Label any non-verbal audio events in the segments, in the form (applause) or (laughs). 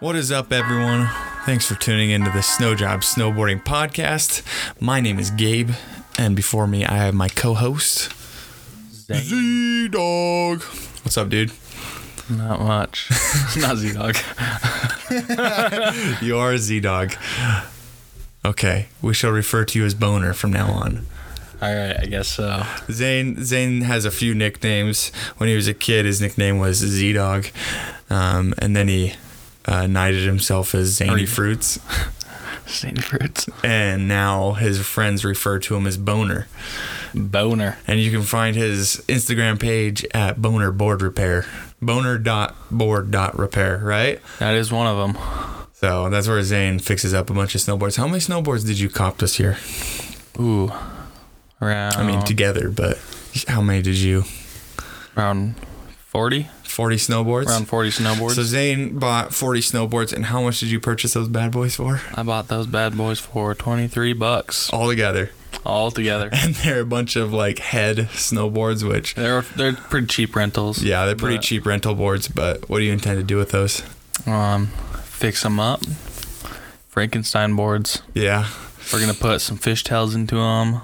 What is up, everyone? Thanks for tuning into the Snow Job Snowboarding Podcast. My name is Gabe, and before me, I have my co-host Z Dog. What's up, dude? Not much. (laughs) Not Z Dog. (laughs) You are Z Dog. Okay, we shall refer to you as Boner from now on. All right, I guess so. Zane Zane has a few nicknames. When he was a kid, his nickname was Z Dog, um, and then he uh, knighted himself as Zany Fruits, (laughs) Saint Fruits. and now his friends refer to him as Boner. Boner. And you can find his Instagram page at Boner Board Repair, Boner dot board dot repair. Right. That is one of them. So that's where Zane fixes up a bunch of snowboards. How many snowboards did you cop this year? Ooh. Around. I mean, together, but how many did you? around 40? 40 snowboards? Around 40 snowboards. So Zane bought 40 snowboards, and how much did you purchase those bad boys for? I bought those bad boys for 23 bucks All together. all together. (laughs) And they're a bunch of like head snowboards, which, They're they're pretty cheap rentals. yeah, they're pretty But, cheap rental boards, but what do you intend to do with those? Um, fix them up. Frankenstein boards. Yeah. We're gonna put some fishtails into them.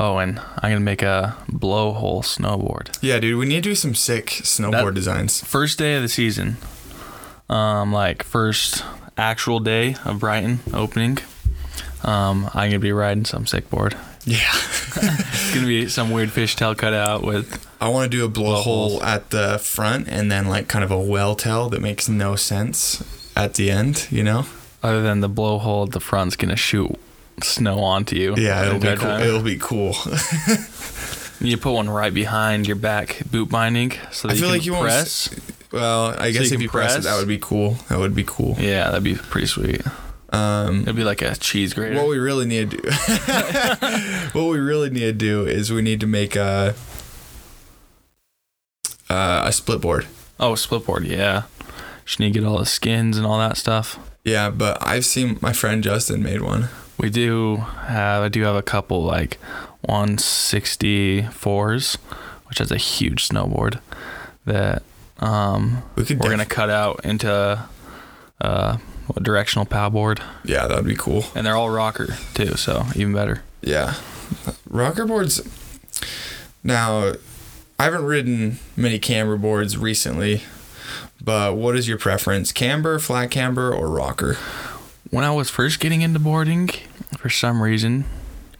Oh, and I'm gonna make a blowhole snowboard. Yeah, dude, we need to do some sick snowboard That- designs. first day of the season, um, like first actual day of Brighton opening, um, I'm gonna be riding some sick board. Yeah. (laughs) It's gonna be some weird fishtail cut out with I want to do a blowhole at the front and then like kind of a well tail that makes no sense at the end, you know? other than the blowhole at the front's gonna shoot snow onto you. Yeah, it'll be cool. It'll be cool. (laughs) You put one right behind your back boot binding so that I you feel can like you won't press. well, I guess you if you press it, that would be cool. That would be cool. Yeah, that'd be pretty sweet. Um, It'd be like a cheese grater. what we really need to do, (laughs) what we really need to do is we need to make a uh, a split board. oh, split board. Yeah, just need to get all the skins and all that stuff. Yeah, but I've seen my friend Justin made one. We do have I do have a couple like 164s, which has a huge snowboard that um We could. we're def- gonna cut out into uh a directional pow board, Yeah, that would be cool. and they're all rocker too, so even better. Yeah. Rocker boards. Now, I haven't ridden many camber boards recently, but what is your preference? Camber, flat camber, or rocker? When I was first getting into boarding, for some reason,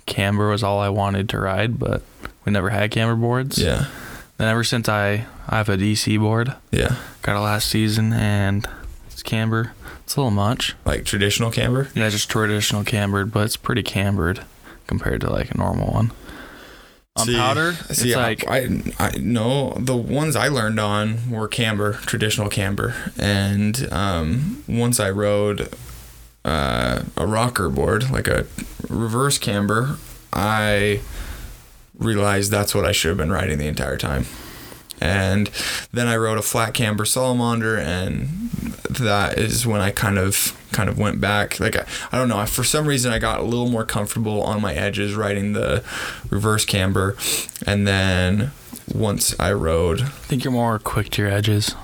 camber was all I wanted to ride, but we never had camber boards. Yeah. Then ever since I I have a DC board, Yeah. got it last season, and it's camber. It's a little much. Like traditional camber? Yeah, just traditional cambered, but it's pretty cambered compared to like a normal one. On See- powder, See, it's I- like I, I no, the ones I learned on were camber, traditional camber, and um, once I rode uh, a rocker board, like a reverse camber, I realized that's what I should have been riding the entire time. And then I rode a flat camber salamander, and that is when I kind of kind of went back. Like I, I don't know, for some reason I got a little more comfortable on my edges riding the reverse camber, and then once I rode I think you're more quick to your edges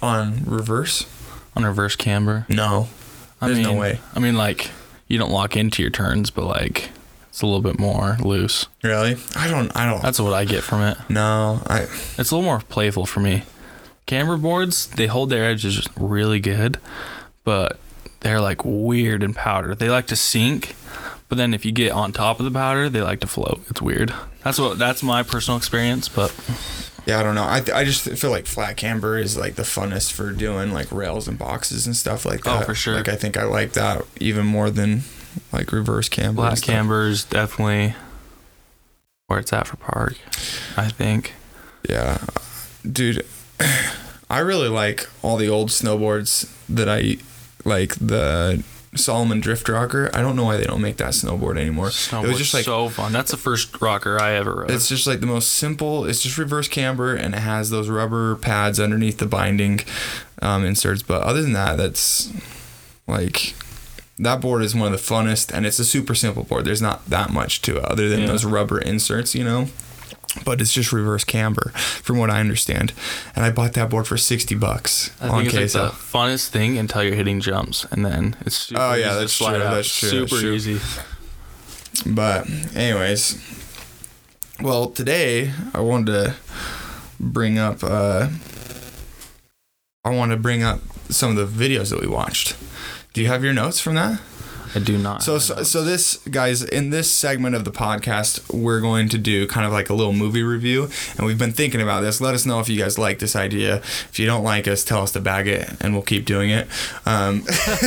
on reverse, on reverse camber. no, I There's mean, no way. I mean, like you don't lock into your turns, but like it's a little bit more loose. really, I don't, I don't. That's what I get from it. no, I It's a little more playful for me. Camber boards, they hold their edges really good, but they're like weird in powder. They like to sink, but then if you get on top of the powder, they like to float. It's weird. That's what that's my personal experience, but Yeah, I don't know. I, I just feel like flat camber is like the funnest for doing like rails and boxes and stuff like that. Oh, that. for sure. Like I think I like that even more than like reverse camber. stuff. camber is definitely where it's at for park. I think. Yeah, dude, (sighs) I really like all the old snowboards that I like the Salomon Drift Rocker. I don't know why they don't make that snowboard anymore. it was just like so fun. That's the first rocker I ever rode. It's just like the most simple. It's just reverse camber, and it has those rubber pads underneath the binding um, inserts. But other than that, that's like that board is one of the funnest, and it's a super simple board. There's not that much to it other than Yeah. those rubber inserts, you know. But it's just reverse camber, from what I understand. And I bought that board for sixty bucks I on think it's like the funnest thing until you're hitting jumps, and then it's super Oh, yeah, that's true, that's true, that's Super true. easy. But anyways, well today I wanted to bring up. Uh, I want to bring up some of the videos that we watched. Do you have your notes from that? I do not. So, so, so this guys in this segment of the podcast, we're going to do kind of like a little movie review, and we've been thinking about this. Let us know if you guys like this idea. If you don't like us, tell us to bag it, and we'll keep doing it. Um,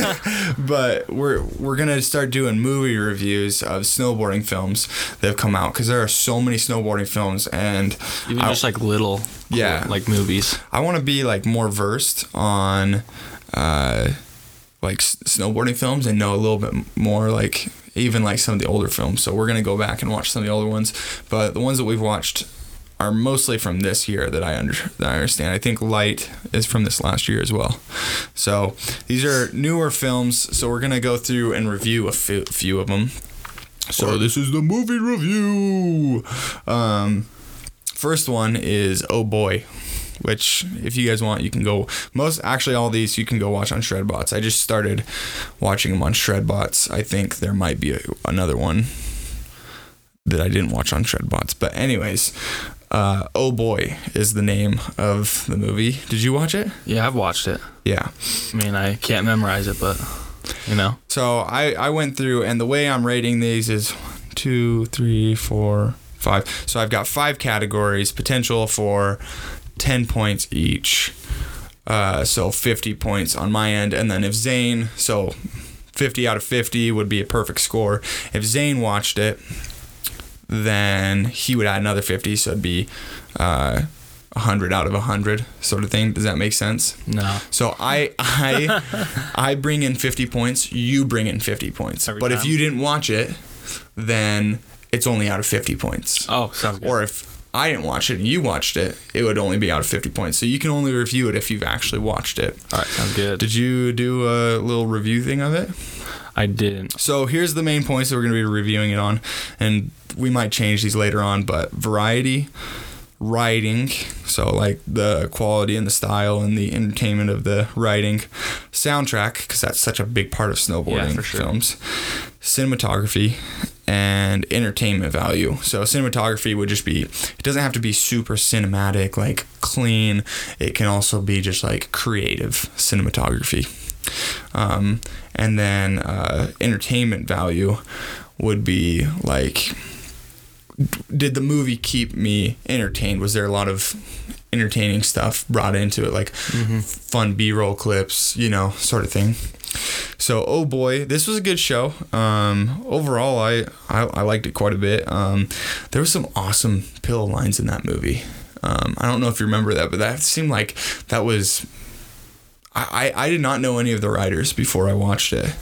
(laughs) but we're we're gonna start doing movie reviews of snowboarding films that have come out because there are so many snowboarding films, and even I- just like little, Yeah. like movies. I want to be like more versed on uh like s- snowboarding films and know a little bit more like even like some of the older films. So we're going to go back and watch some of the older ones, but the ones that we've watched are mostly from this year that I under that I understand. I think Light is from this last year as well. So these are newer films, so we're to go through and review a few, few of them. So this is the movie review. Um first one is Oh Boy which if you guys want you can go most actually all these you can go watch on shredbots. I just started watching them on shredbots. I think there might be a, another one that i didn't watch on shredbots. But anyways uh, oh boy is the name of the movie. Did you watch it? Yeah, I've watched it. yeah. I mean, I can't memorize it, but you know, So I, I went through, and the way I'm rating these is one, two, three, four, five. So I've got five categories, potential for 10 points each. Uh, so 50 points on my end. And then if Zane, so 50 out of 50 would be a perfect score. If Zane watched it, then he would add another 50. So it'd be uh, 100 out of 100 sort of thing. Does that make sense? no. So I I (laughs) I bring in 50 points, you bring in 50 points. Every but if you didn't watch it, then it's only out of 50 points. Oh, sounds good. Or if I didn't watch it and you watched it, it would only be out of 50 points. So you can only review it if you've actually watched it. All right, sounds good. Did you do a little review thing of it? I didn't. So here's the main points that we're going to be reviewing it on, and we might change these later on. But variety, writing, so like the quality and the style and the entertainment of the writing, soundtrack, because that's such a big part of snowboarding for sure. films, cinematography, and entertainment value. So cinematography would just be it doesn't have to be super cinematic, like clean. It can also be just like creative cinematography. Um, and then uh, entertainment value would be like did the movie keep me entertained was there a lot of entertaining stuff brought into it like fun b-roll clips you know sort of thing so oh boy this was a good show um, overall I, I i liked it quite a bit um, there was some awesome pillow lines in that movie um, i don't know if you remember that but that seemed like that was I, I did not know any of the writers before I watched it.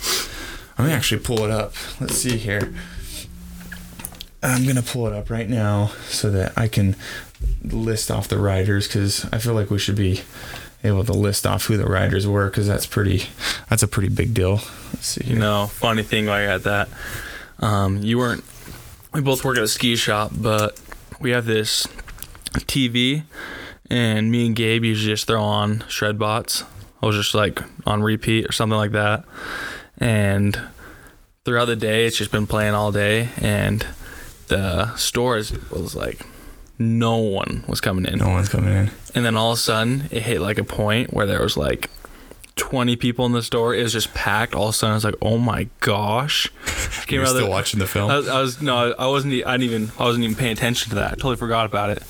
Let me actually pull it up. Let's see here. I'm gonna pull it up right now so that I can list off the writers because I feel like we should be able to list off who the riders were because that's pretty that's a pretty big deal. You know, funny thing while you're at that, um, you weren't. We both work at a ski shop, but we have this TV, and me and Gabe usually just throw on Shredbots. I was just like on repeat or something like that, and throughout the day, it's just been playing all day, and the stores was like no one was coming in. No one's coming in. And then all of a sudden, it hit like a point where there was like 20 people in the store. It was just packed. All of a sudden, I was like, "Oh my gosh!" (laughs) Came You're still the- watching the film. I was, I was no, I wasn't. I didn't even. I wasn't even paying attention to that. I totally forgot about it.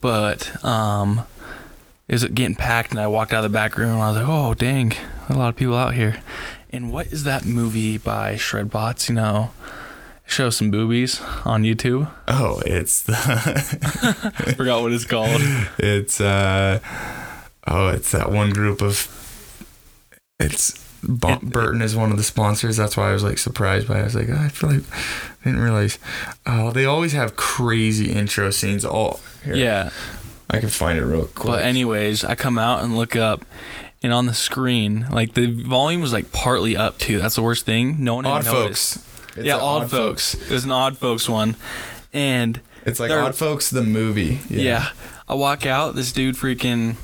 But um, it was getting packed, and I walked out of the back room, and I was like, "Oh dang, a lot of people out here." And what is that movie by Shredbots? You know, show some boobies on YouTube. oh, it's the (laughs) I (laughs) forgot what it's called. it's uh oh it's that one group of it's Bon- It- Burton is one of the sponsors. That's why I was like surprised by. it. I was like, "Oh, I feel like I didn't realize. Oh, they always have crazy intro scenes. All here, Yeah. I can find it real quick. But anyways, I come out and look up, and on the screen, like the volume was like partly up too. That's the worst thing. No one Odd noticed. Folks. It's yeah, a Odd, Folks. It was an Odd Folks one, and It's like Odd Folks the movie. yeah. I walk out, this dude freaking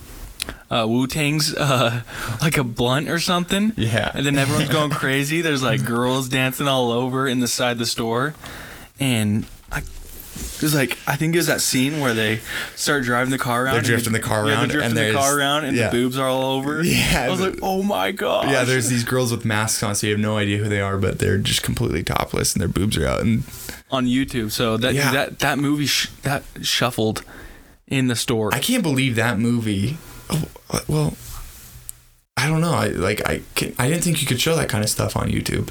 uh, Wu Tang's uh, (laughs) like a blunt or something. Yeah. And then everyone's going crazy. There's like girls dancing all over in the side of the store, and I. There's like I think there's that scene where they start driving the car around. They're and drifting the car yeah, around, drifting and the car around, and yeah. the boobs are all over. (laughs) Yeah, I was the- like, oh my god. Yeah, there's these girls with masks on, so you have no idea who they are, but they're just completely topless and their boobs are out. And on YouTube. So that Yeah. that that movie sh- that shuffled in the store. I can't believe that movie. Oh, well, I don't know. I like I can, I didn't think you could show that kind of stuff on YouTube.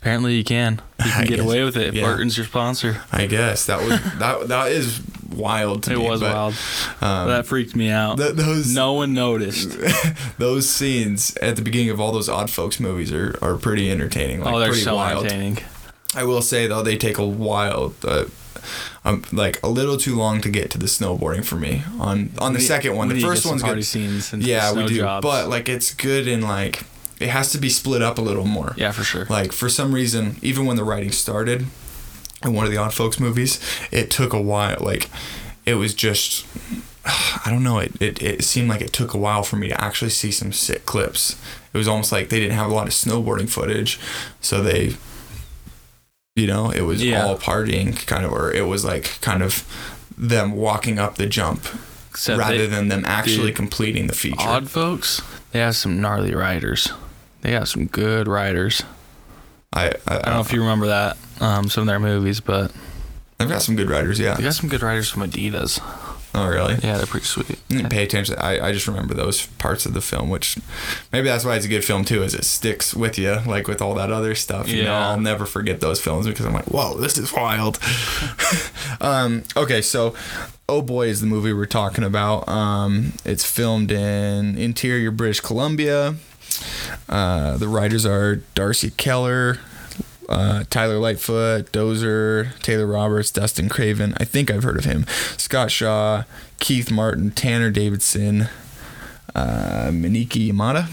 Apparently, you can. You can I get guess- away with it yeah. Burton's your sponsor. I guess that was that that is wild to It me. was but, wild. Um, that freaked me out. th- those no one noticed. (laughs) those scenes at the beginning of all those Odd Folks movies are, are pretty entertaining. Like, oh, they're pretty so wild. entertaining. I will say though, they take a while. Uh, um, like a little too long to get to the snowboarding for me on on the We- second one. The first one's good. scenes Yeah, we do. jobs. But like it's good in like it has to be split up a little more. yeah, for sure. Like for some reason, even when the writing started in one of the Odd Folks movies, it took a while. Like it was just (sighs) I don't know. It, it it seemed like it took a while for me to actually see some sick clips. It was almost like they didn't have a lot of snowboarding footage, so they, you know, it was Yeah. all partying kind of, or it was like kind of them walking up the jump Except rather they- than them actually dude, completing the feature. Odd folks, they have some gnarly riders. They got some good riders. I, I, I don't know if you remember that, um, some of their movies, but I've got some good writers. Yeah. they got some good riders from Adidas. Oh really? Yeah, they're pretty sweet. I didn't pay attention. I, I just remember those parts of the film, which maybe that's why it's a good film too, is it sticks with you, like with all that other stuff. You know, Yeah. I'll never forget those films because I'm like, whoa, this is wild. (laughs) um, okay, so Oh Boy is the movie we're talking about. Um, it's filmed in interior British Columbia. Uh, the writers are Darcy Keller, uh, Tyler Lightfoot, Dozer, Taylor Roberts, Dustin Craven. I think I've heard of him. Scott Shaw, Keith Martin, Tanner Davidson, uh, Miniki Yamada,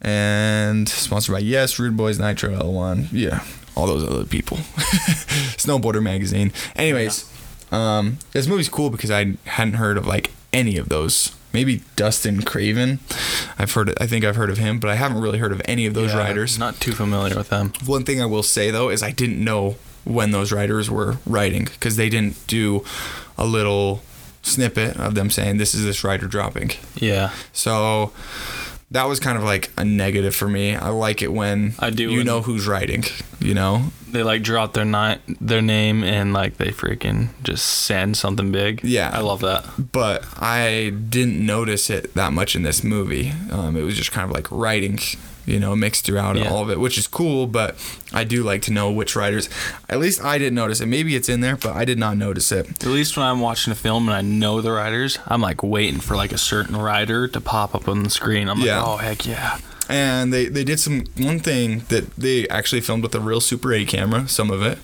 and sponsored by Yes, Rude Boys, Nitro L1. Yeah, all those other people. (laughs) Snowboarder magazine. Anyways, um, this movie's cool because I hadn't heard of like any of those. Maybe Dustin Craven. I've heard. I think I've heard of him, but I haven't really heard of any of those Yeah, writers. Not too familiar with them. One thing I will say though is I didn't know when those writers were writing because they didn't do a little snippet of them saying this is this writer dropping. Yeah. So that was kind of like a negative for me. I like it when I do you know who's writing, you know? They like drop their ni- their name and like they freaking just send something big. Yeah. I love that. But I didn't notice it that much in this movie. Um, it was just kind of like writing, you know, mixed throughout Yeah. all of it, which is cool. But I do like to know which writers. At least I didn't notice it. Maybe it's in there, but I did not notice it. At least when I'm watching a film and I know the writers, I'm like waiting for like a certain writer to pop up on the screen. I'm Yeah. like, oh heck yeah. And they, they did some one thing that they actually filmed with a real Super 8 camera, some of it.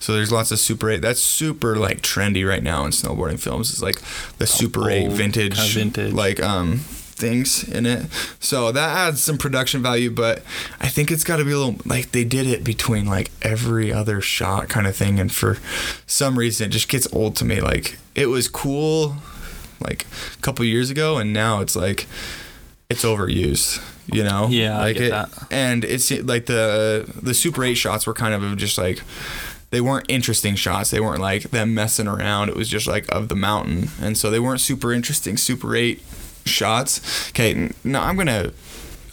So there's lots of Super 8. That's super like trendy right now in snowboarding films. It's like the Super 8 vintage, kinda vintage. like um things in it. So that adds some production value, but I think it's got to be a little like they did it between like every other shot kind of thing and for some reason it just gets old to me. Like it was cool like a couple years ago and now it's like it's overused, you know? Yeah, like it, that. And it's like the the Super 8 shots were kind of just like they weren't interesting shots. They weren't like them messing around. It was just like of the mountain. And so they weren't super interesting Super 8 shots. Okay, n- no, I'm going to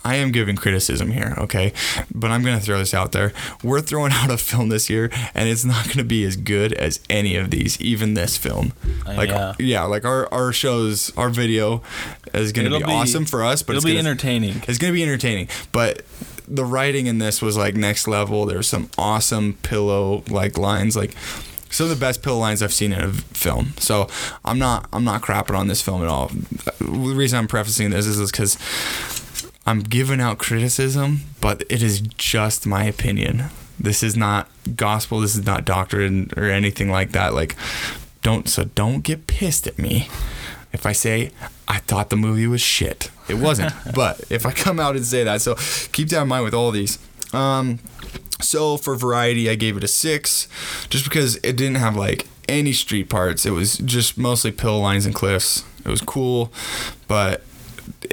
I am giving criticism here, okay? But I'm going to throw this out there. We're throwing out a film this year and it's not going to be as good as any of these, even this film. Uh, Like yeah. like our our shows, our video is going to be, be- awesome for us, but It'll it's be gonna, entertaining. it's gonna be entertaining, but the writing in this was like next level. There's some awesome pillow like lines, like some of the best pillow lines I've seen in a film. So I'm not I'm not crapping on this film at all. The reason I'm prefacing this is because I'm giving out criticism, but it is just my opinion. This is not gospel. This is not doctrine or anything like that. Like, don't so don't get pissed at me if I say I thought the movie was shit. It wasn't. (laughs) but if I come out and say that, so keep that in mind with all these. Um, so for variety, I gave it a six, just because it didn't have like any street parts. It was just mostly pill lines and cliffs. It was cool, but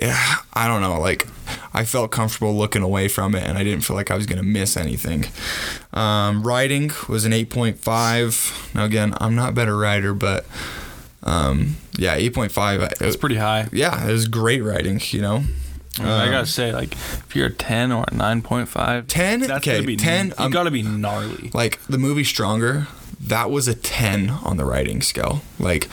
yeah, I don't know. Like I felt comfortable looking away from it, and I didn't feel like I was gonna miss anything. Um, writing was an eight point five. Now again, I'm not a better rider, but um, yeah, eight point five. It's pretty high. Yeah, it was great riding. You know. I, I Um, gotta say, like, if you're a ten or a nine point five, 10? that's Okay, gonna be 10, You I'm- gotta be gnarly. like the movie Stronger, that was a 10 on the writing scale. Like,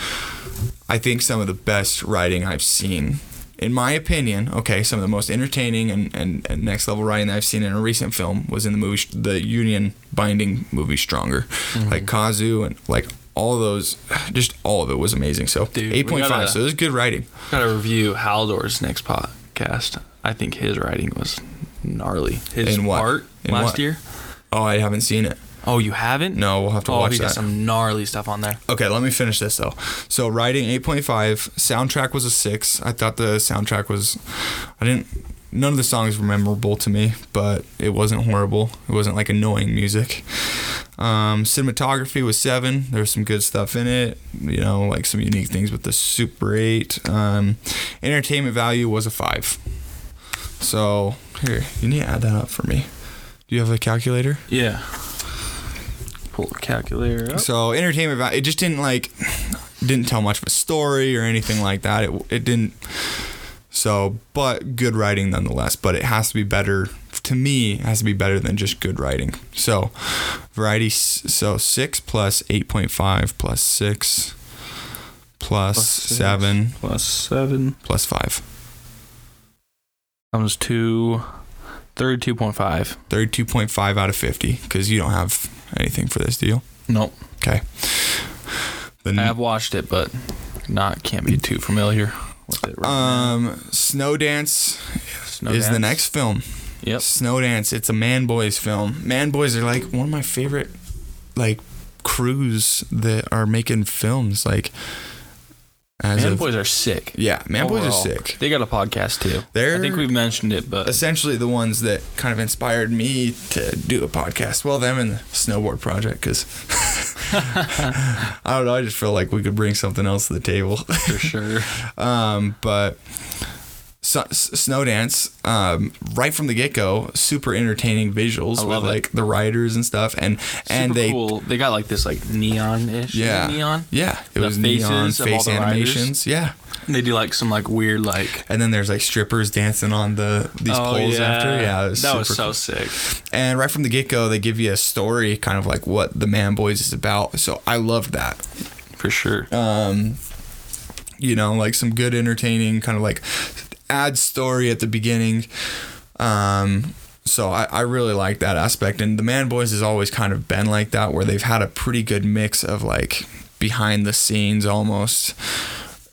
I think some of the best writing I've seen, in my opinion, okay, some of the most entertaining and, and, and next level writing that I've seen in a recent film was in the movie, the Union Binding movie Stronger. Mm-hmm. Like, Kazu and like all of those, just all of it was amazing. So, Dude, 8.5. gotta- so it was good writing. Gotta review Halldor's next podcast. I think his writing was gnarly. His In what? part In last what? year. Oh, I haven't seen it. Oh, you haven't? No, we'll have to Oh, watch he got that. some gnarly stuff on there. Okay, let me finish this though. So writing 8.5, soundtrack was a 6. I thought the soundtrack was I didn't none of the songs were memorable to me, but it wasn't horrible. It wasn't like annoying music. Um, cinematography was 7. There was some good stuff in it, you know, like some unique things with the Super 8. Um, entertainment value was a 5. So, here, you need to add that up for me. Do you have a calculator? Yeah. Pull the calculator up. So entertainment value, it just didn't like, didn't tell much of a story or anything like that. It it didn't. So, but good writing nonetheless. But it has to be better. To me, it has to be better than just good writing. So, variety. So six plus eight point five plus six plus, Plus six. seven Plus seven. plus five. Comes to 32.5. Thirty-two point five out of fifty because you don't have anything for this deal. Nope. Okay. The I have watched it, but not can't be too familiar with it. Right now. um Snow Dance Snow is the next film. Yep. Snow Dance. It's a Man Boys film. Man Boys are like one of my favorite like crews that are making films. Like as Man of, Boys are sick. yeah, Man Boys are sick. They got a podcast too. They're- I think we've mentioned it, but Essentially, the ones that kind of inspired me to do a podcast. Well, them and the snowboard project, because (laughs) (laughs) I don't know. I just feel like we could bring something else to the table. for sure. (laughs) Um, but so, Snow Dance, um, right from the get go, super entertaining visuals with it. like the riders and stuff, and and Super they cool. They got like this like neon-ish. yeah Neon. yeah it The was neon face the riders. animations yeah, And they do like some like weird like. and then there's like strippers dancing on the these poles after yeah it was Oh, that was so cool. sick. and right from the get go they give you a story kind of like what the Man Boys is about, so I loved that. For sure. um, you know, like some good entertaining kind of like ad story at the beginning. Um, so I, I really like that aspect. And the Man Boys has always kind of been like that, where they've had a pretty good mix of like behind the scenes almost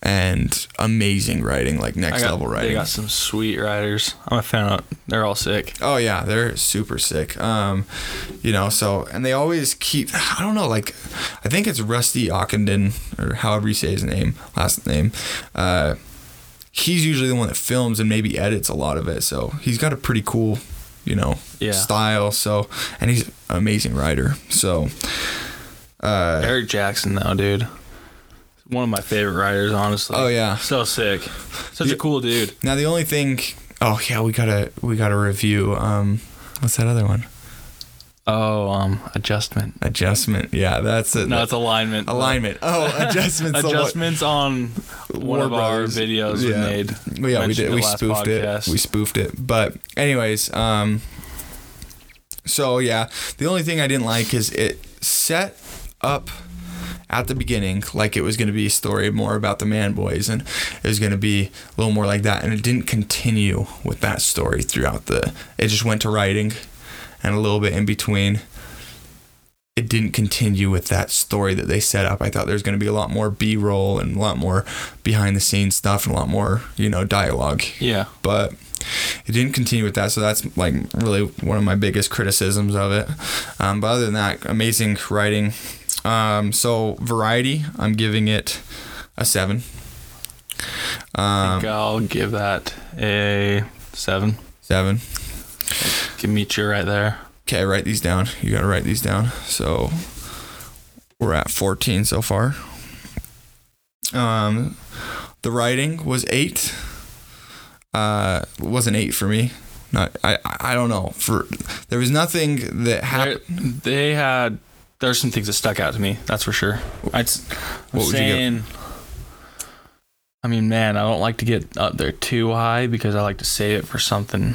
and amazing writing, like next got, level writing. They got some sweet writers. I'm a fan of. They're all sick. Oh yeah, they're super sick. Um, you know, so and they always keep. I don't know, like I think it's Rusty Ockenden or however you say his name, last name. Uh, he's usually the one that films and maybe edits a lot of it. So he's got a pretty cool, you know, Yeah. style. So and he's an amazing writer. So uh, Eric Jackson though, dude. One of my favorite writers, honestly. oh yeah. So sick. Such Yeah. a cool dude. Now the only thing. Oh yeah, we gotta we gotta review. Um, what's that other one? Oh, um, adjustment. Adjustment. Yeah, that's it. No, it's alignment. alignment. Oh, (laughs) adjustments. the one- Adjustments on one of our Brothers. videos we Yeah. made. Well, yeah, we did. We last spoofed podcast. it. We spoofed it. But anyways, um, so yeah, the only thing I didn't like is it set up at the beginning like it was going to be a story more about the man boys and it was going to be a little more like that and it didn't continue with that story throughout the it just went to writing and a little bit in between it didn't continue with that story that they set up. I thought there was going to be a lot more B-roll and a lot more behind the scenes stuff and a lot more, you know, dialogue. Yeah. But it didn't continue with that, so that's like really one of my biggest criticisms of it. Um, but other than that, amazing writing. Um, so variety, I'm giving it a seven. I Um, think I'll give that a seven. seven. Can meet you right there. Okay, write these down. You gotta write these down. So we're at 14 so far. Um, the writing was eight. Uh, was an eight for me. Not I. I don't know. For there was nothing that happened. They had. There's some things that stuck out to me. That's for sure. I'd, I'm What would you give? saying. I mean, man, I don't like to get up there too high because I like to save it for something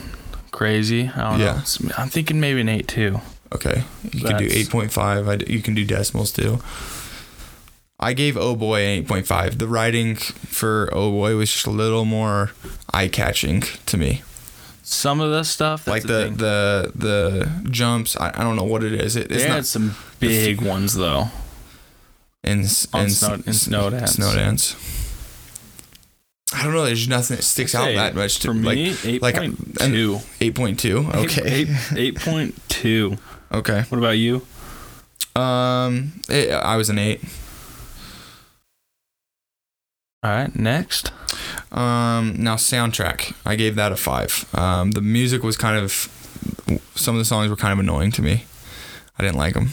crazy. I don't Yeah. know. I'm thinking maybe an eight too. Okay, you can do 8.5. I d you can do decimals too. I gave Oh Boy an 8.5. The writing for Oh Boy was just a little more eye catching to me. Some of the stuff, that's like the the the jumps. I, I don't know what it is. It, it's they not had some big ones though. in s- on in, snow- s- in snow dance. Snow dance. I don't know. There's nothing that sticks out that much to for like me. Eight like point an- two. eight point two. Okay. Eight eight point two. Okay. What about you? Um, it, I was an eight. All right, next. Um, now soundtrack. I gave that a five. Um, the music was kind of some of the songs were kind of annoying to me. I didn't like them.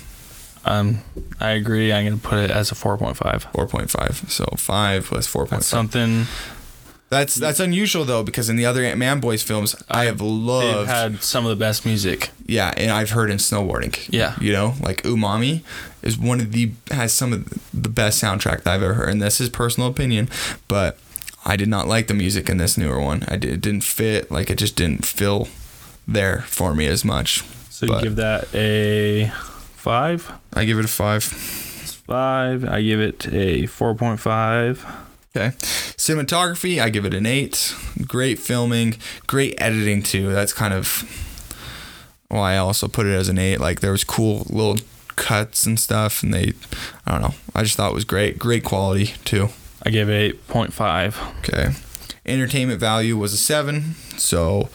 Um, I agree. I'm gonna put it as a four point five. Four point five. So five plus four point That's five. something That's that's unusual though because in the other Ant Man Boys films, I have loved. they've had some of the best music. yeah, and I've heard in snowboarding. Yeah. you know, like Umami is one of the has some of the best soundtrack that I've ever heard, and this is personal opinion, but I did not like the music in this newer one. I did, it didn't fit. Like it just didn't feel there for me as much. So you But- give that a five. I give it a five. Five. I give it a four point five. Okay. Cinematography, I give it an eight. Great filming, great editing too. That's kind of why I also put it as an eight. Like there was cool little cuts and stuff, and they, I don't know. I just thought it was great. Great quality too. I gave it eight point five. Okay. Entertainment value was a seven. So,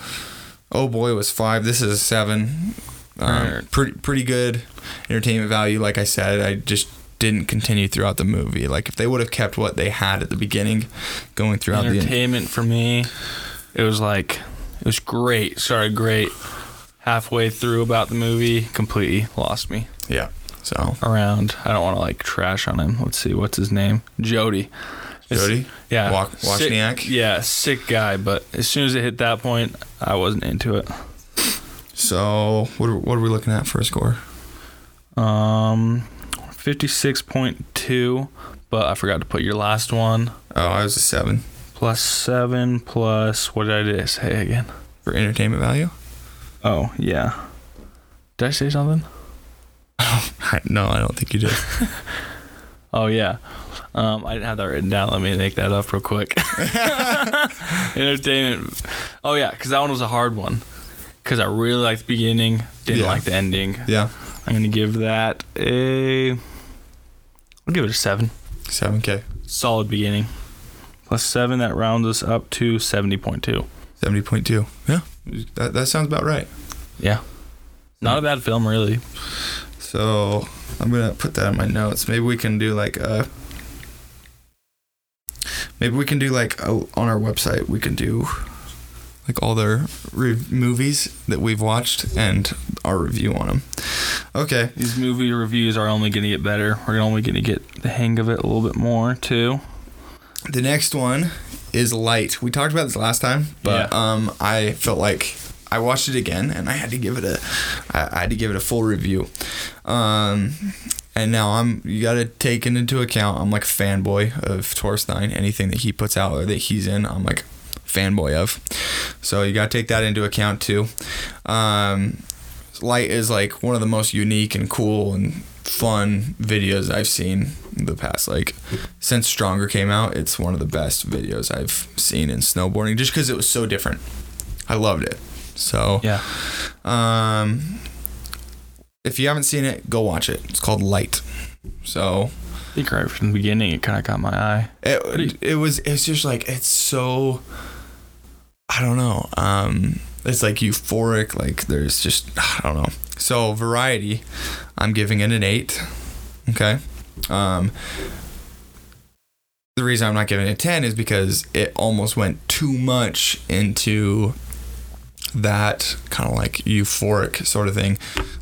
oh boy, was five. This is a seven. Um, pretty pretty good entertainment value. Like I said, I just didn't continue throughout the movie. Like if they would have kept what they had at the beginning, going throughout the Entertainment for me, it was like it was great. Started great. Halfway through about the movie, completely lost me. yeah. So Around, I don't want to like trash on him. Let's see, what's his name? Jody. Jody, Yeah. Sick- Wachniak? yeah, sick guy. But as soon as it hit that point, I wasn't into it. so what are, what are we looking at for a score? Um, fifty-six point two. But I forgot to put your last one. Oh, I was a seven Plus seven plus what did I say again? for entertainment value. Oh yeah. Did I say something? (laughs) No, I don't think you did. (laughs) Oh yeah. Um, I didn't have that written down. Let me make that up real quick. (laughs) Entertainment. Oh yeah, because that one was a hard one. Because I really liked the beginning, didn't Yeah. like the ending. yeah, I'm gonna give that a. I'll give it a seven. seven k, Solid beginning. Plus seven, that rounds us up to seventy point two. seventy point two. Yeah, that that sounds about right. Yeah. Not a bad film, really. So I'm gonna put that in my notes. Maybe we can do like a. Maybe we can do like a, on our website. We can do like all their re- movies that we've watched and our review on them. Okay. These movie reviews are only gonna get better. We're only gonna get the hang of it a little bit more too. The next one is Light. We talked about this last time, but Yeah. um, I felt like I watched it again and I had to give it a, I, I had to give it a full review. Um, and now I'm you got to take it into account. I'm like a fanboy of Torstein. Anything that he puts out or that he's in, I'm like fanboy of. So you got to take that into account too. Um, Light is like one of the most unique and cool and fun videos I've seen in the past like since Stronger came out. It's one of the best videos I've seen in snowboarding just cuz it was so different. I loved it. So Yeah. um if you haven't seen it, go watch it. It's called Light. So I think right from the beginning it kinda caught my eye. it, it was it's just like it's so I don't know. Um it's like euphoric like there's just I don't know. So variety I'm giving it an 8. Okay? Um the reason I'm not giving it a 10 is because it almost went too much into that kind of like euphoric sort of thing.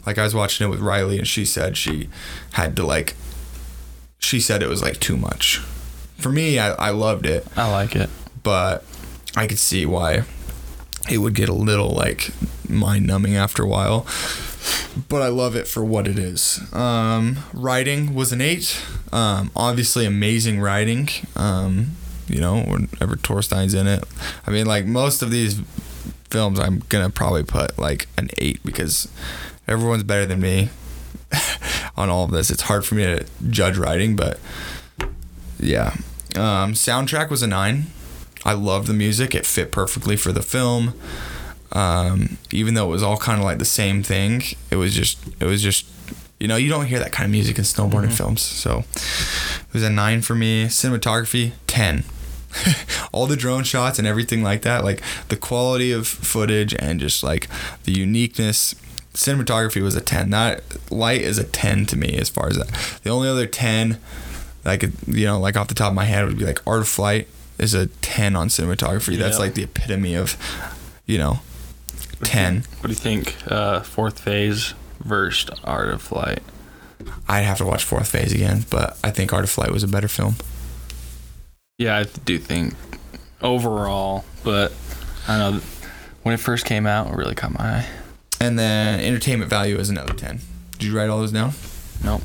Like I was watching it with Riley and she said she had to like she said it was like too much. For me, I, I loved it, I like it. but I could see why it would get a little like mind numbing after a while. But I love it for what it is. Um, writing was an eight. Um, obviously, amazing writing. Um, you know, whenever Torstein's in it. I mean, like most of these films, I'm gonna probably put like an eight because everyone's better than me (laughs) on all of this. It's hard for me to judge writing, but yeah. Um, soundtrack was a nine. I love the music. It fit perfectly for the film. Um, even though it was all kind of like the same thing, it was just it was just you know you don't hear that kind of music in snowboarding films. So it was a nine for me. Cinematography ten. (laughs) all the drone shots and everything like that, like the quality of footage and just like the uniqueness. Cinematography was a ten. That light is a ten to me as far as that. The only other ten I could, you know, like off the top of my head would be like Art of Flight is a 10 on cinematography. That's Yeah. like the epitome of, you know, 10. What do you think? Uh, fourth phase versus Art of Flight. I'd have to watch Fourth Phase again, but I think Art of Flight was a better film. Yeah, I do think overall, but I don't know when it first came out, it really caught my eye. And then entertainment value is another 10. Did you write all those down? Nope.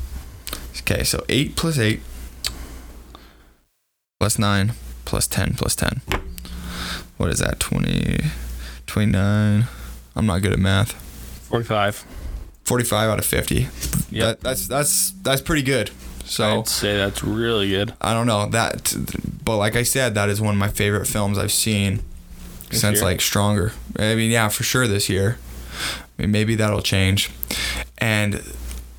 Okay, so 8 plus 8 plus 9 plus 10 plus 10. What is that? 20, 29. I'm not good at math. Forty-five. 45 out of 50. Yep. That, that's that's that's pretty good. So I'd say that's really good. I don't know that, but like I said, that is one of my favorite films I've seen This since year? like Stronger. I mean, yeah, for sure this year. I mean, maybe that'll change. And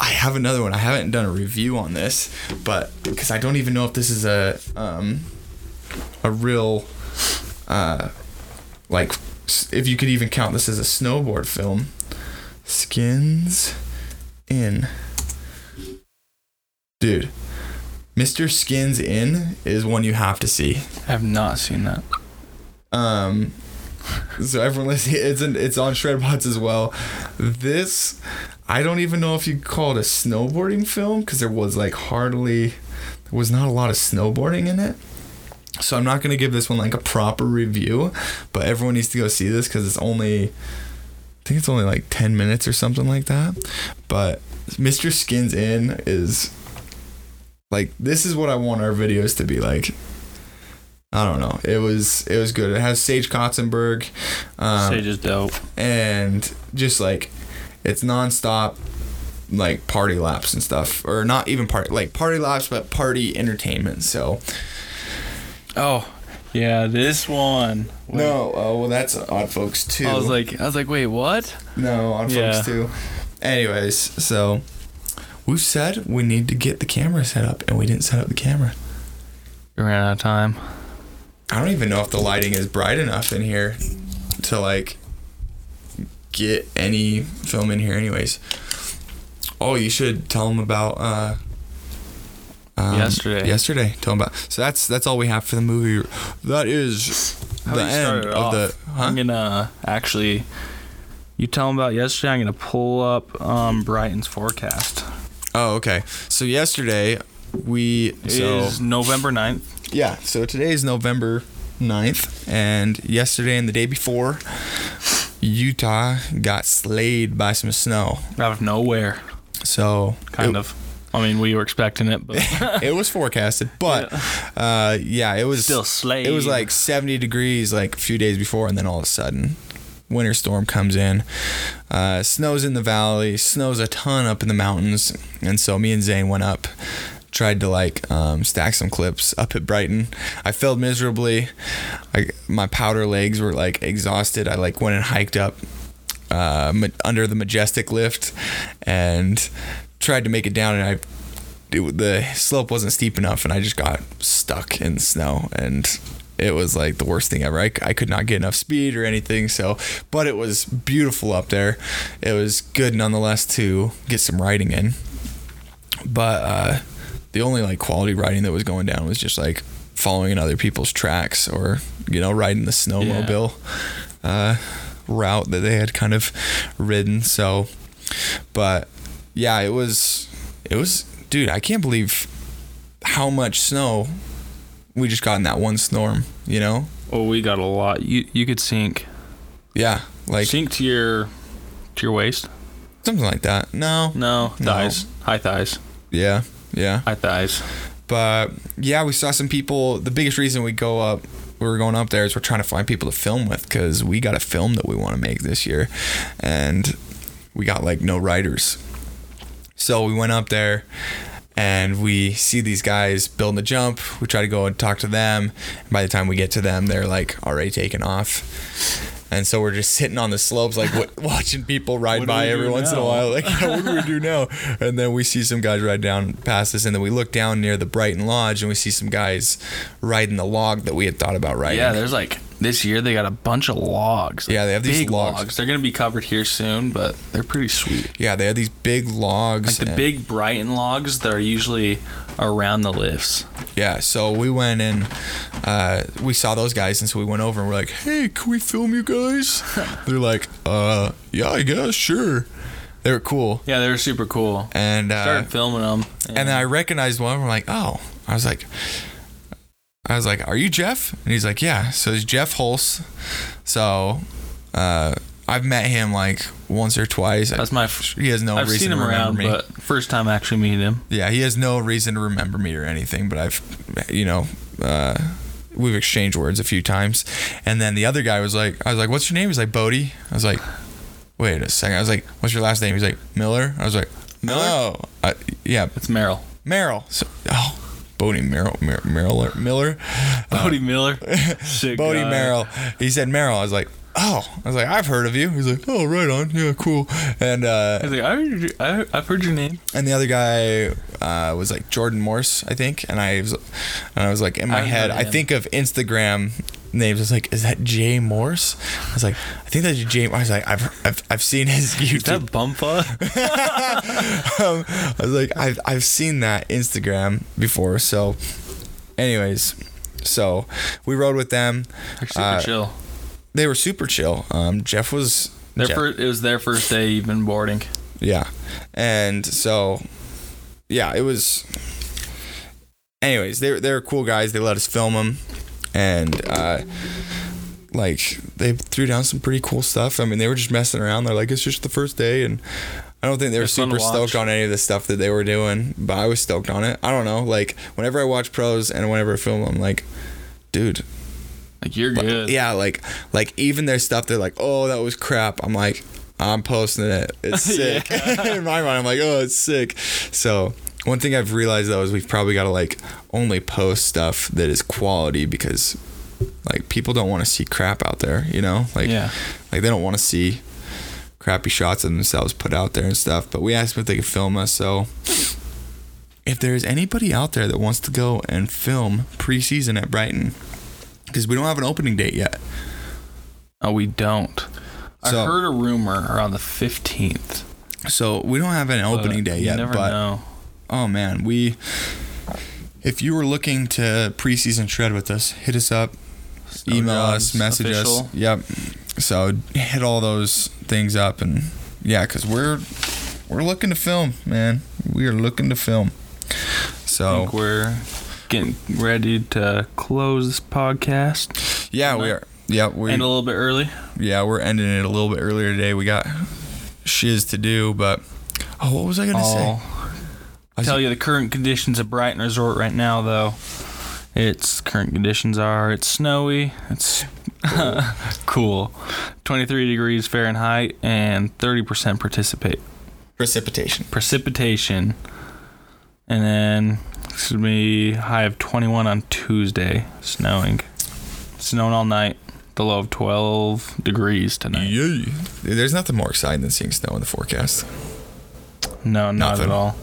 I have another one. I haven't done a review on this, but because I don't even know if this is a um, a real uh, like if you could even count this as a snowboard film. Skins in. Dude, Mr. Skins In is one you have to see. I have not seen that. Um, so everyone it's in, it's on Shredbots as well. This, I don't even know if you call it a snowboarding film because there was like hardly, there was not a lot of snowboarding in it. So I'm not gonna give this one like a proper review, but everyone needs to go see this because it's only, I think it's only like 10 minutes or something like that. But Mr. Skins In is like this is what I want our videos to be like. I don't know. It was it was good. It has Sage Kotsenburg, um, Sage is dope. and just like it's nonstop, like party laps and stuff, or not even party like party laps, but party entertainment. So Oh, yeah, this one. no, oh well, that's Odd Folks too. I was like, I was like, wait, what? no, Odd Yeah. Folks too. Anyways, so we've said we need to get the camera set up, and we didn't set up the camera. We ran out of time. I don't even know if the lighting is bright enough in here to like get any film in here anyways. Oh, you should tell them about uh um, Yesterday. Yesterday, tell them about. So that's that's all we have for the movie. That is How the do you start end of the. Huh? I'm gonna actually. You tell them about yesterday. I'm gonna pull up um, Brighton's forecast. Oh, okay. So yesterday we It so is November 9th. yeah. So today is November 9th, and yesterday and the day before, Utah got slayed by some snow. out of nowhere, So kind it- of. I mean, we were expecting it, but (laughs) it was forecasted, but uh, yeah, it was still slayed. It was like 70 degrees like a few days before, and then all of a sudden, winter storm comes in. Uh, snows in the valley, snows a ton up in the mountains, and so me and Zane went up, tried to like um, stack some clips up at Brighton. I failed miserably. I, my powder legs were like exhausted. I like went and hiked up uh, under the majestic lift and tried to make it down and I it, the slope wasn't steep enough and I just got stuck in snow and it was like the worst thing ever. I, I could not get enough speed or anything. So, but it was beautiful up there. It was good nonetheless to get some riding in. But uh, the only like quality riding that was going down was just like following in other people's tracks or you know riding the snowmobile uh, route that they had kind of ridden. So, but yeah, it was it was dude. I can't believe how much snow we just got in that one storm. You know? Oh, we got a lot. You you could sink Yeah, like sink to your to your waist. something like that. No, No, No. thighs, high thighs, yeah, yeah. high thighs. But yeah, we saw some people. The biggest reason we go up, we were going up there is we're trying to find people to film with because we got a film that we want to make this year, and we got like no writers. So we went up there and we see these guys building the jump. We try to go and talk to them. And by the time we get to them, they're like already taken off. And so we're just sitting on the slopes, like what, (laughs) watching people ride by every do once in a while. Like, yeah, (laughs) what do we do now? And then we see some guys ride down past us, and then we look down near the Brighton Lodge, and we see some guys riding the log that we had thought about riding. Yeah, there's like this year they got a bunch of logs. Yeah, they have these big logs. They're gonna be covered here soon, but they're pretty sweet. yeah, they have these big logs. Like the big Brighton logs that are usually around the lifts. Yeah, so we went and uh, we saw those guys, and so we went over and we're like, "Hey, can we film you guys?" (laughs) They're like, "Uh, yeah, I guess, sure." They were cool, Yeah, they were super cool. and uh, Started filming them. and then I recognized one. I'm like, "Oh," I was like, "I was like, are you Jeff?" And he's like, "Yeah." So it's Jeff Hulse. So uh, I've met him like once or twice. that's my. F- he has no reason. I've reason seen him to remember around, me. but first time actually meeting him. Yeah, he has no reason to remember me or anything, but I've, you know, uh, we've exchanged words a few times. And then the other guy was like, I was like, what's your name? He's like, Bode. I was like, wait a second. I was like, what's your last name? He's like, Miller. I was like, Miller? No. I, yeah, It's Merrill. Merrill. So, oh, Bode Merrill, Mer- Merrill, Miller. Bode Miller. (laughs) Sick Bode guy. Merrill. He said Merrill. I was like, oh. I was like, I've heard of you. He's like, oh, right on. Yeah, cool. And, uh, I was like, I heard your, I, I've heard your name. and the other guy uh, was like Jordan Morse, I think. And I was, and I was like in my I've head, I think of Instagram names. I was like, is that Jay Morse? I was like, I think that's Jay. I was like, I've I've, I've seen his YouTube. (laughs) Is that. Bumpa? (laughs) um, I was like, I've I've seen that Instagram before. So, anyways, so we rode with them. They're super Uh, chill. They were super chill. Um, Jeff was Their Jeff- first, it was their first day even boarding. Yeah. And so yeah, it was anyways, they they were cool guys. They let us film them and uh like they threw down some pretty cool stuff. I mean, they were just messing around. They're like, it's just the first day, and I don't think they were It's super stoked on any of the stuff that they were doing, but I was stoked on it. I don't know. Like whenever I watch pros and whenever I film, I'm like, dude, Like you're like, good. yeah, like like even their stuff, they're like, oh, that was crap. I'm like, I'm posting it. It's (laughs) sick. (laughs) In my mind, I'm like, oh, it's sick. So one thing I've realized though is we've probably got to like only post stuff that is quality because like people don't want to see crap out there. You know, like Yeah. like they don't want to see crappy shots of themselves put out there and stuff. But we asked them if they could film us. So if there's anybody out there that wants to go and film preseason at Brighton, because we don't have an opening date yet. Oh, we don't. So- I heard a rumor around the 15th. So we don't have an opening but day you yet. never but know. Oh man, we if you were looking to preseason shred with us, hit us up, email us, message official. us. Yep. So hit all those things up and yeah, because we're we're looking to film, man. We are looking to film. I So think we're getting ready to close this podcast. yeah, we are. Yeah, we and a little bit early. yeah we're ending it a little bit earlier today. We got shiz to do, but oh, what was I gonna say? I'll tell you the current conditions at Brighton Resort right now, though. Its current conditions are it's snowy, it's (laughs) cool, 23 degrees Fahrenheit, and 30% participate Precipitation. precipitation. And then it's gonna be high of 21 on Tuesday, snowing, snowing all night. The low of 12 degrees tonight. Yeah. There's nothing more exciting than seeing snow in the forecast. No, not Nothing. at all.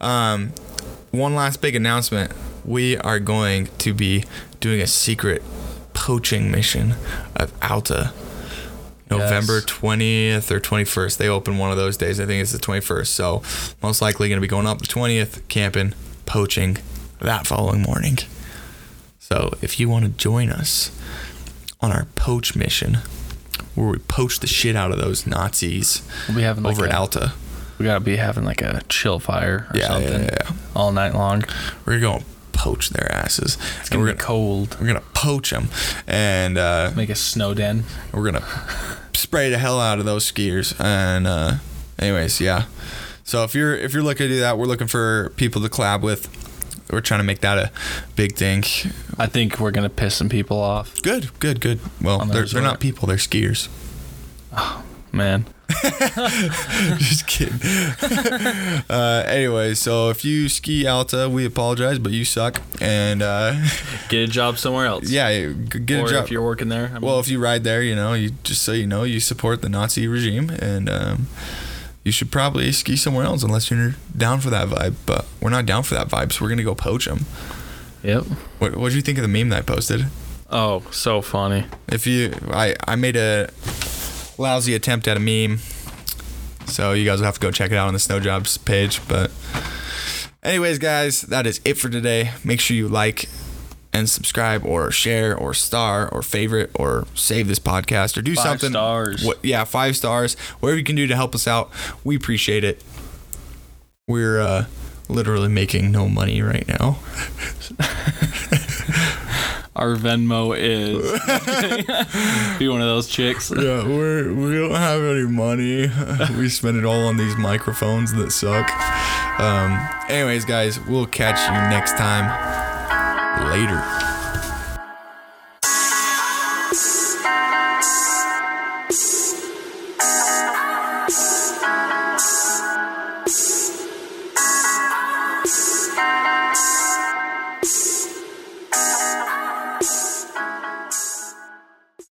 Um, one last big announcement. We are going to be doing a secret poaching mission of Alta. November Yes. 20th or 21st. They open one of those days. I think it's the 21st. So, most likely going to be going up the 20th, camping, poaching that following morning. So if you want to join us on our poach mission, where we poach the shit out of those Nazis having like over a, at Alta, We gotta be having like a chill fire or yeah, yeah, something yeah, yeah, all night long. we're gonna poach their asses. It's gonna we're be gonna cold. we're gonna poach them, and uh, Make a snow den. we're gonna (laughs) spray the hell out of those skiers. And uh, anyways, yeah. So if you're if you're looking to do that, we're looking for people to collab with. We're trying to make that a big thing. I think we're gonna piss some people off, Good, good, good. Well, the they're, they're not people; they're skiers. Oh man. (laughs) Just kidding. (laughs) uh, anyway, so if you ski Alta, we apologize, but you suck. And uh, (laughs) Get a job somewhere else. yeah, get or a job. if you're working there. I mean, Well, if you ride there, you know, you just so you know, you support the Nazi regime, and um, you should probably ski somewhere else unless you're down for that vibe. But we're not down for that vibe, so we're gonna go poach them. yep. What What did you think of the meme that I posted? Oh, so funny. If you, I I made a lousy attempt at a meme, so you guys will have to go check it out on the Snow Jobs page. But anyways, guys, that is it for today. Make sure you like and subscribe or share or star or favorite or save this podcast or do Five something stars. what yeah five stars whatever you can do to help us out we appreciate it we're uh literally making no money right now (laughs) Our Venmo is. (laughs) (laughs) Be one of those chicks. yeah we're we don't have any money. We spend it all on these microphones that suck. Um anyways guys we'll catch you next time. Later